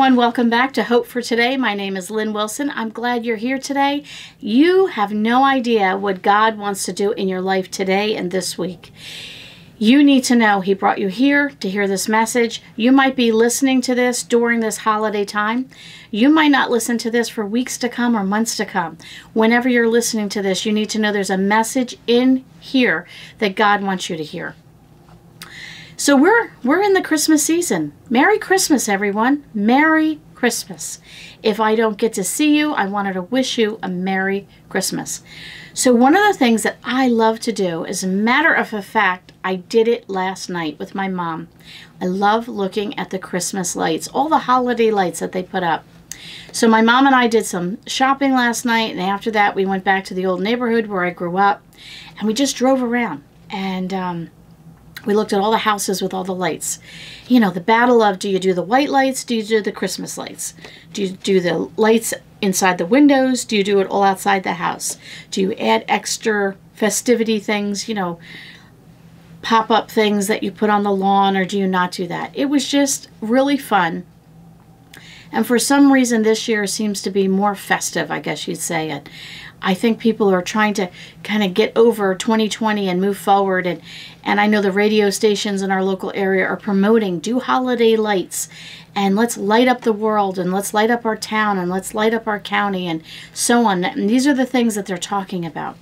everyone, welcome back to Hope for Today. My name is Lynn Wilson. I'm glad you're here today. You have no idea what God wants to do in your life today and this week. You need to know He brought you here to hear this message. You might be listening to this during this holiday time. You might not listen to this for weeks to come or months to come. Whenever you're listening to this, you need to know there's a message in here that God wants you to hear. So we're we're in the Christmas season. Merry Christmas everyone. Merry Christmas. If I don't get to see you, I wanted to wish you a Merry Christmas. So, one of the things that I love to do, as a matter of a fact, I did it last night with my mom. I love looking at the Christmas lights, all the holiday lights that they put up. So, my mom and I did some shopping last night, and after that, we went back to the old neighborhood where I grew up, and we just drove around. And um, we looked at all the houses with all the lights. You know, the battle of do you do the white lights? Do you do the Christmas lights? Do you do the lights inside the windows? Do you do it all outside the house? Do you add extra festivity things, you know, pop up things that you put on the lawn, or do you not do that? It was just really fun. And for some reason, this year seems to be more festive, I guess you'd say it. I think people are trying to kind of get over 2020 and move forward. And, and I know the radio stations in our local area are promoting do holiday lights and let's light up the world and let's light up our town and let's light up our county and so on. And these are the things that they're talking about.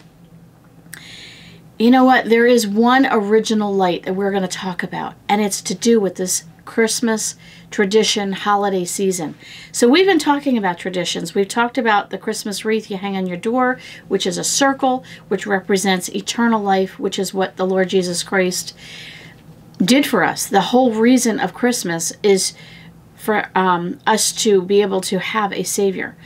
You know what? There is one original light that we're going to talk about, and it's to do with this Christmas tradition holiday season. So we've been talking about traditions. We've talked about the Christmas wreath you hang on your door, which is a circle, which represents eternal life, which is what the Lord Jesus Christ did for us. The whole reason of Christmas is for um, us to be able to have a Savior.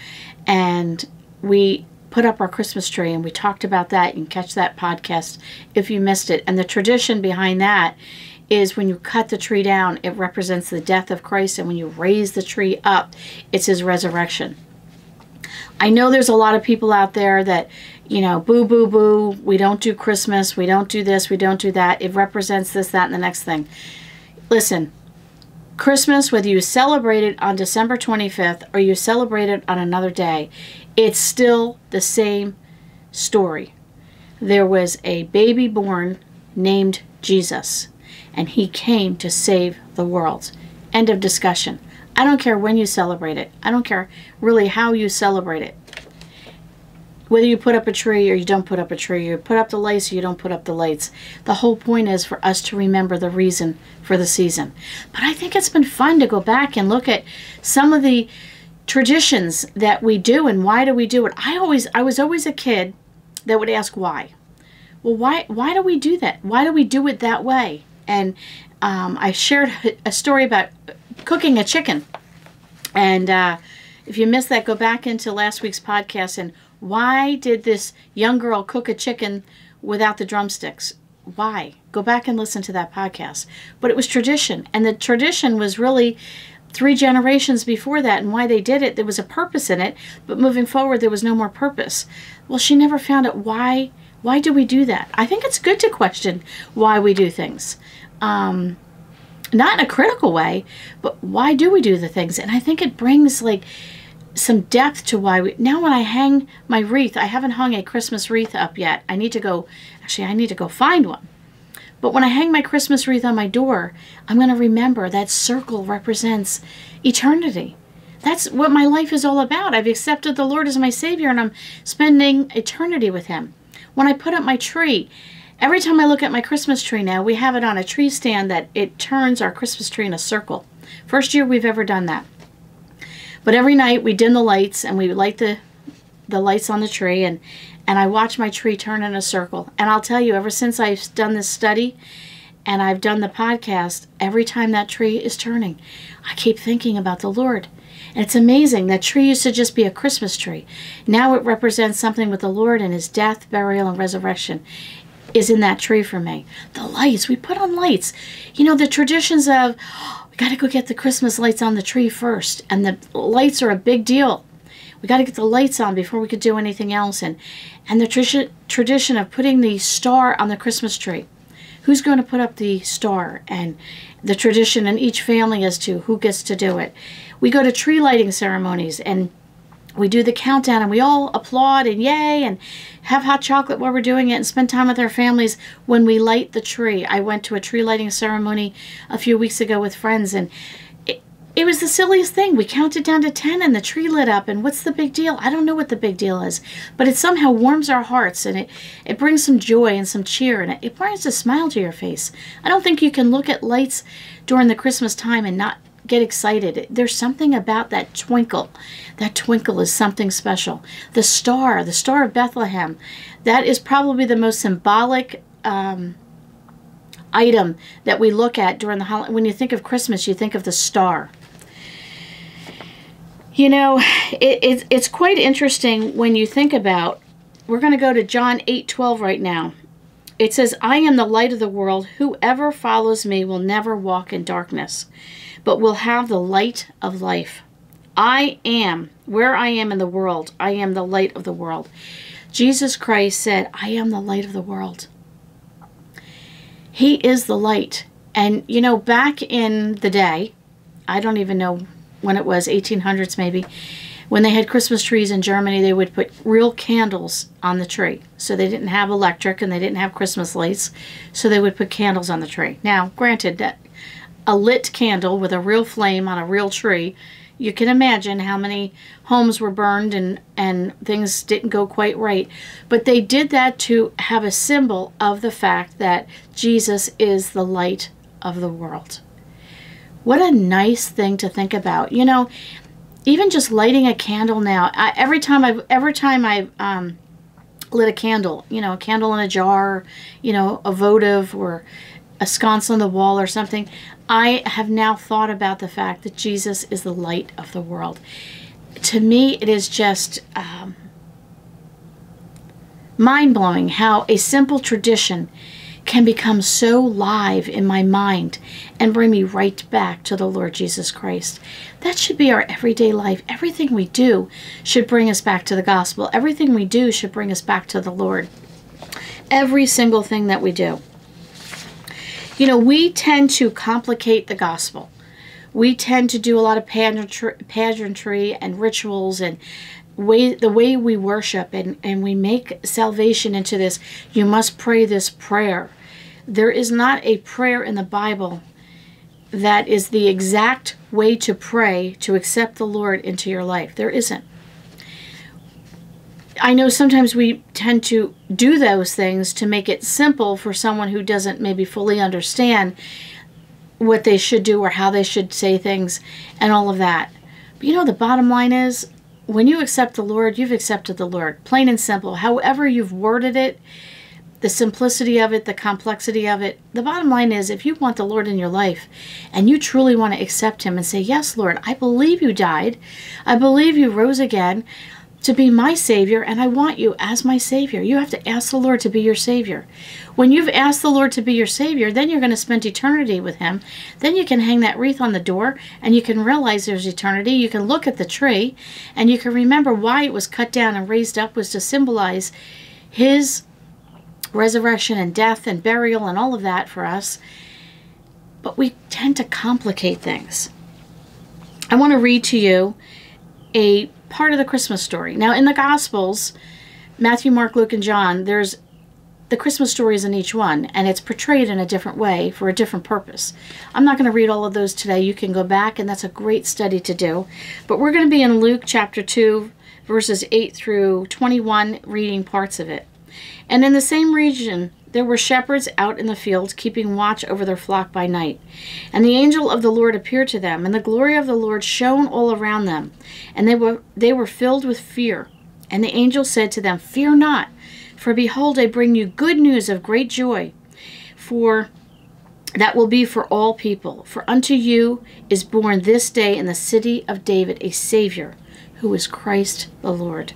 And we put up our Christmas tree and we talked about that. You can catch that podcast if you missed it. And the tradition behind that is when you cut the tree down, it represents the death of Christ. And when you raise the tree up, it's his resurrection. I know there's a lot of people out there that, you know, boo, boo, boo, we don't do Christmas, we don't do this, we don't do that. It represents this, that, and the next thing. Listen, Christmas, whether you celebrate it on December 25th or you celebrate it on another day, it's still the same story. There was a baby born named Jesus, and he came to save the world. End of discussion. I don't care when you celebrate it, I don't care really how you celebrate it whether you put up a tree or you don't put up a tree, you put up the lights or you don't put up the lights. The whole point is for us to remember the reason for the season. But I think it's been fun to go back and look at some of the traditions that we do and why do we do it. I always I was always a kid that would ask why. Well, why why do we do that? Why do we do it that way? And um, I shared a story about cooking a chicken. And uh, if you missed that, go back into last week's podcast and why did this young girl cook a chicken without the drumsticks? Why? Go back and listen to that podcast. But it was tradition, and the tradition was really three generations before that and why they did it there was a purpose in it but moving forward there was no more purpose well she never found out why why do we do that i think it's good to question why we do things um, not in a critical way but why do we do the things and i think it brings like some depth to why we now when I hang my wreath, I haven't hung a Christmas wreath up yet. I need to go actually I need to go find one. But when I hang my Christmas wreath on my door, I'm going to remember that circle represents eternity. That's what my life is all about. I've accepted the Lord as my Savior and I'm spending eternity with Him. When I put up my tree, every time I look at my Christmas tree now, we have it on a tree stand that it turns our Christmas tree in a circle. First year we've ever done that. But every night we dim the lights and we light the the lights on the tree and and I watch my tree turn in a circle. And I'll tell you, ever since I've done this study and I've done the podcast, every time that tree is turning, I keep thinking about the Lord. And it's amazing. That tree used to just be a Christmas tree. Now it represents something with the Lord and his death, burial, and resurrection is in that tree for me. The lights, we put on lights. You know, the traditions of, we got to go get the Christmas lights on the tree first. And the lights are a big deal. We got to get the lights on before we could do anything else. And, and the tradition, tradition of putting the star on the Christmas tree. who's going to put up the star and the tradition in each family as to who gets to do it. We go to tree lighting ceremonies and we do the countdown and we all applaud and yay and have hot chocolate while we're doing it and spend time with our families when we light the tree. I went to a tree lighting ceremony a few weeks ago with friends and it, it was the silliest thing. We counted down to 10 and the tree lit up and what's the big deal? I don't know what the big deal is, but it somehow warms our hearts and it, it brings some joy and some cheer and it, it brings a smile to your face. I don't think you can look at lights during the Christmas time and not get excited. There's something about that twinkle. That twinkle is something special. The star, the star of Bethlehem, that is probably the most symbolic um, item that we look at during the holiday. When you think of Christmas, you think of the star. You know, it, it, it's quite interesting when you think about. We're going to go to John 8 12 right now. It says, I am the light of the world. Whoever follows me will never walk in darkness but will have the light of life. I am where I am in the world. I am the light of the world. Jesus Christ said, I am the light of the world. He is the light. And, you know, back in the day, I don't even know when it was, 1800s maybe, when they had Christmas trees in Germany, they would put real candles on the tree. So they didn't have electric and they didn't have Christmas lights. So they would put candles on the tree. Now, granted, that a lit candle with a real flame on a real tree, you can imagine how many homes were burned and, and things didn't go quite right. But they did that to have a symbol of the fact that Jesus is the light of the world. What a nice thing to think about. You know, even just lighting a candle now, I, every time I've every time I've um, lit a candle, you know, a candle in a jar, you know, a votive or a sconce on the wall or something, I have now thought about the fact that Jesus is the light of the world. To me, it is just um, mind blowing how a simple tradition can become so live in my mind and bring me right back to the Lord Jesus Christ. That should be our everyday life. Everything we do should bring us back to the gospel. Everything we do should bring us back to the Lord. Every single thing that we do. You know, we tend to complicate the gospel. We tend to do a lot of pageantry, and rituals and way the way we worship and, and we make salvation into this. You must pray this prayer. There is not a prayer in the Bible that is the exact way to pray to accept the Lord into your life. There isn't. I know sometimes we tend to do those things to make it simple for someone who doesn't maybe fully understand what they should do or how they should say things and all of that. But you know, the bottom line is when you accept the Lord, you've accepted the Lord, plain and simple. However, you've worded it, the simplicity of it, the complexity of it. The bottom line is if you want the Lord in your life and you truly want to accept Him and say, Yes, Lord, I believe you died, I believe you rose again to be my Savior, and I want you as my Savior. You have to ask the Lord to be your Savior. When you've asked the Lord to be your Savior, then you're going to spend eternity with Him. Then you can hang that wreath on the door, and you can realize there's eternity. You can look at the tree, and you can remember why it was cut down and raised up was to symbolize His resurrection and death and burial and all of that for us. But we tend to complicate things. I want to read to you a part of the Christmas story. Now, in the Gospels, Matthew, Mark, Luke, and John, there's the Christmas stories in each one, and it's portrayed in a different way for a different purpose. I'm not going to read all of those today. You can go back, and that's a great study to do. But we're going to be in Luke chapter 2, verses 8 through 21, reading parts of it. And in the same region, there were shepherds out in the fields, keeping watch over their flock by night. And the angel of the Lord appeared to them, and the glory of the Lord shone all around them, and they were they were filled with fear. And the angel said to them, Fear not, for behold, I bring you good news of great joy, for that will be for all people. For unto you is born this day in the city of David a Savior, who is Christ the Lord.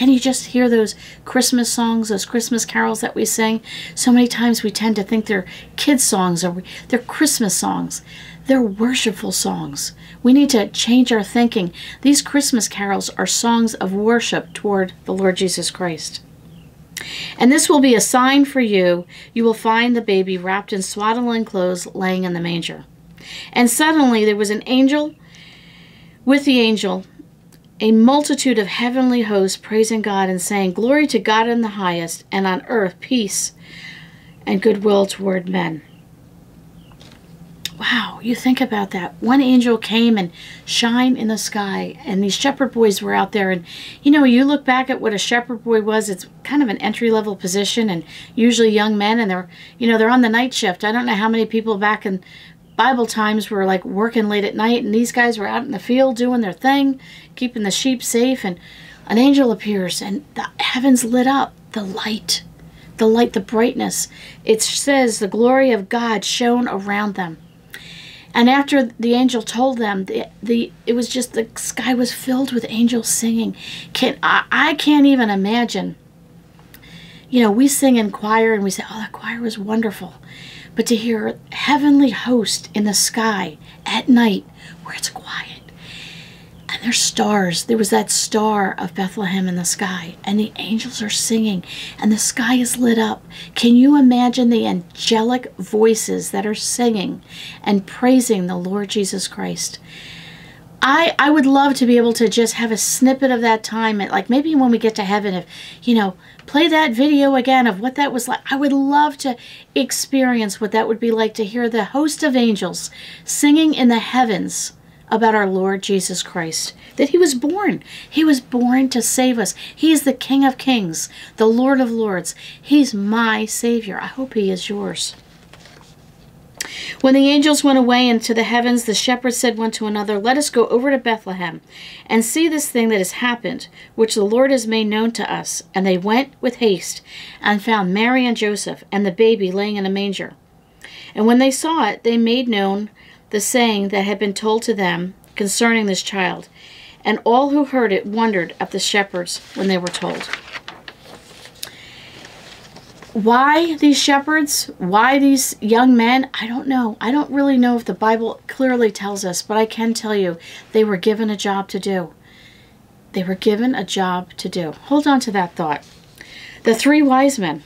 Can you just hear those Christmas songs, those Christmas carols that we sing? So many times we tend to think they're kids' songs or they're Christmas songs. They're worshipful songs. We need to change our thinking. These Christmas carols are songs of worship toward the Lord Jesus Christ. And this will be a sign for you. You will find the baby wrapped in swaddling clothes laying in the manger. And suddenly there was an angel with the angel, a multitude of heavenly hosts praising God and saying, Glory to God in the highest, and on earth peace and goodwill toward men. Wow, you think about that. One angel came and shined in the sky, and these shepherd boys were out there. And you know, you look back at what a shepherd boy was, it's kind of an entry level position, and usually young men, and they're, you know, they're on the night shift. I don't know how many people back in Bible times were like working late at night, and these guys were out in the field doing their thing, keeping the sheep safe, and an angel appears, and the heavens lit up, the light, the light, the brightness. It says the glory of God shone around them. And after the angel told them, the, the it was just the sky was filled with angels singing. Can I, I can't even imagine. You know, we sing in choir and we say, "Oh, that choir was wonderful," but to hear heavenly host in the sky at night, where it's quiet, and there's stars. There was that star of Bethlehem in the sky, and the angels are singing, and the sky is lit up. Can you imagine the angelic voices that are singing and praising the Lord Jesus Christ? I, I would love to be able to just have a snippet of that time like maybe when we get to heaven if you know play that video again of what that was like i would love to experience what that would be like to hear the host of angels singing in the heavens about our Lord Jesus Christ. That he was born. He was born to save us. He is the King of Kings, the Lord of Lords. He's my Savior. I hope he is yours. When the angels went away into the heavens, the shepherds said one to another, Let us go over to Bethlehem and see this thing that has happened, which the Lord has made known to us. And they went with haste and found Mary and Joseph and the baby laying in a manger. And when they saw it, they made known the saying that had been told to them concerning this child, and all who heard it wondered at the shepherds when they were told. Why these shepherds? Why these young men? I don't know. I don't really know if the Bible clearly tells us, but I can tell you they were given a job to do. They were given a job to do. Hold on to that thought. The three wise men.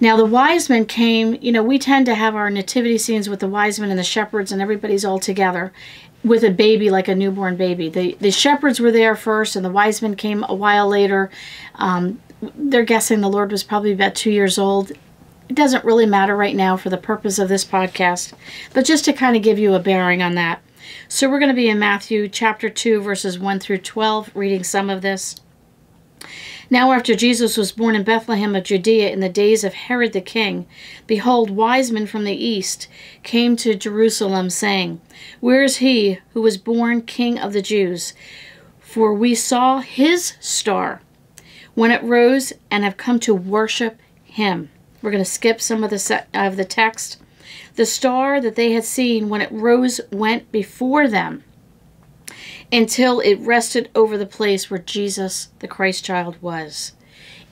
Now, the wise men came, you know, we tend to have our nativity scenes with the wise men and the shepherds, and everybody's all together with a baby, like a newborn baby. The, the shepherds were there first, and the wise men came a while later. Um, they're guessing the Lord was probably about two years old. It doesn't really matter right now for the purpose of this podcast, but just to kind of give you a bearing on that. So, we're going to be in Matthew chapter 2, verses 1 through 12, reading some of this. Now, after Jesus was born in Bethlehem of Judea in the days of Herod the king, behold, wise men from the east came to Jerusalem, saying, Where is he who was born king of the Jews? For we saw his star when it rose and have come to worship him. We're going to skip some of the, set, of the text. The star that they had seen when it rose went before them until it rested over the place where Jesus, the Christ child, was.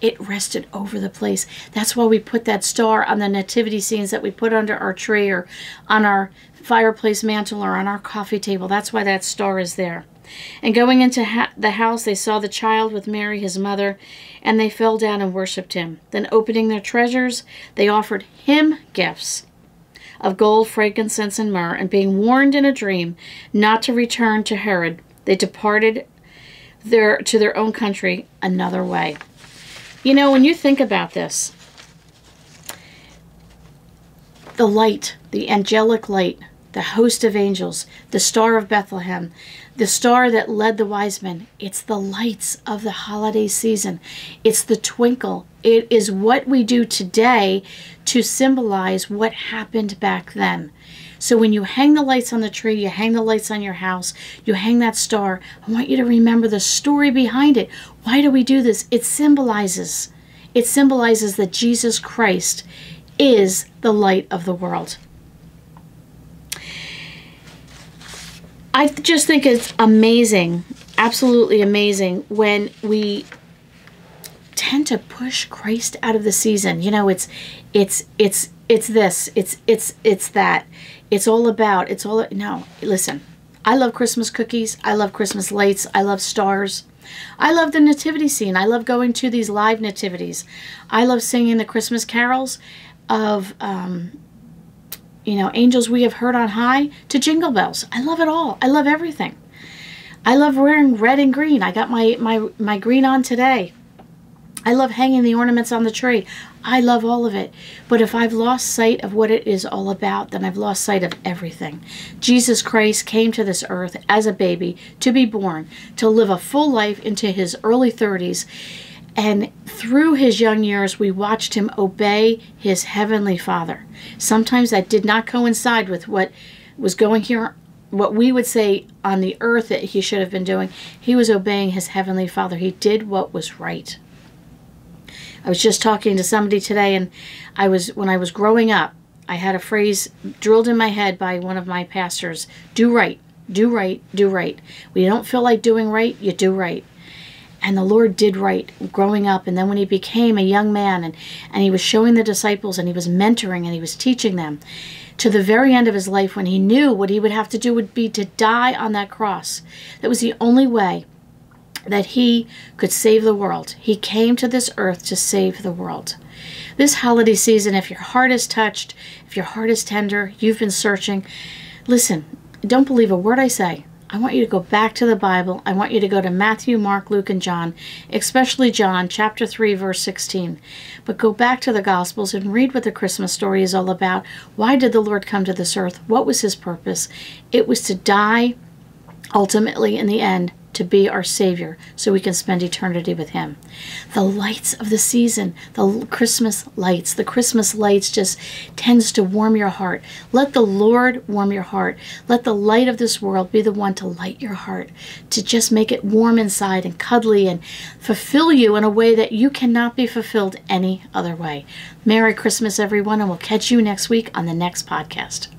It rested over the place. That's why we put that star on the nativity scenes that we put under our tree or on our fireplace mantle or on our coffee table. That's why that star is there. And going into ha- the house, they saw the child with Mary, his mother, and they fell down and worshipped him. Then, opening their treasures, they offered him gifts of gold, frankincense, and myrrh, and being warned in a dream not to return to Herod, they departed their to their own country another way. You know, when you think about this, the light, the angelic light, the host of angels, the star of Bethlehem, the star that led the wise men, it's the lights of the holiday season. It's the twinkle. It is what we do today to symbolize what happened back then. So when you hang the lights on the tree, you hang the lights on your house, you hang that star, I want you to remember the story behind it. Why do we do this? It symbolizes it symbolizes that Jesus Christ is the light of the world. I just think it's amazing, absolutely amazing when we tend to push Christ out of the season. You know, it's it's it's it's this, it's it's it's that. It's all about, it's all, no, listen, I love Christmas cookies. I love Christmas lights. I love stars. I love the nativity scene. I love going to these live nativities. I love singing the Christmas carols of, um, you know, Angels We Have Heard on High to Jingle Bells. I love it all. I love everything. I love wearing red and green. I got my, my, my green on today. I love hanging the ornaments on the tree. I love all of it. But if I've lost sight of what it is all about, then I've lost sight of everything. Jesus Christ came to this earth as a baby to be born, to live a full life into his early 30s. And through his young years, we watched him obey his heavenly Father. Sometimes that did not coincide with what was going here, what we would say on the earth that he should have been doing. He was obeying his heavenly Father. He did what was right. I was just talking to somebody today, and I was when I was growing up, I had a phrase drilled in my head by one of my pastors: "Do right, do right, do right." When you don't feel like doing right, you do right. And the Lord did right growing up, and then when he became a young man, and and he was showing the disciples, and he was mentoring, and he was teaching them, to the very end of his life, when he knew what he would have to do would be to die on that cross. That was the only way that he could save the world. He came to this earth to save the world. This holiday season, if your heart is touched, if your heart is tender, you've been searching, listen, don't believe a word I say. I want you to go back to the Bible. I want you to go to Matthew, Mark, Luke, and John, especially John, chapter 3, verse 16. But go back to the Gospels and read what the Christmas story is all about. Why did the Lord come to this earth? What was his purpose? It was to die ultimately in the end to be our Savior so we can spend eternity with Him. The lights of the season, the Christmas lights, the Christmas lights just tends to warm your heart. Let the Lord warm your heart. Let the light of this world be the one to light your heart, to just make it warm inside and cuddly and fulfill you in a way that you cannot be fulfilled any other way. Merry Christmas, everyone, and we'll catch you next week on the next podcast.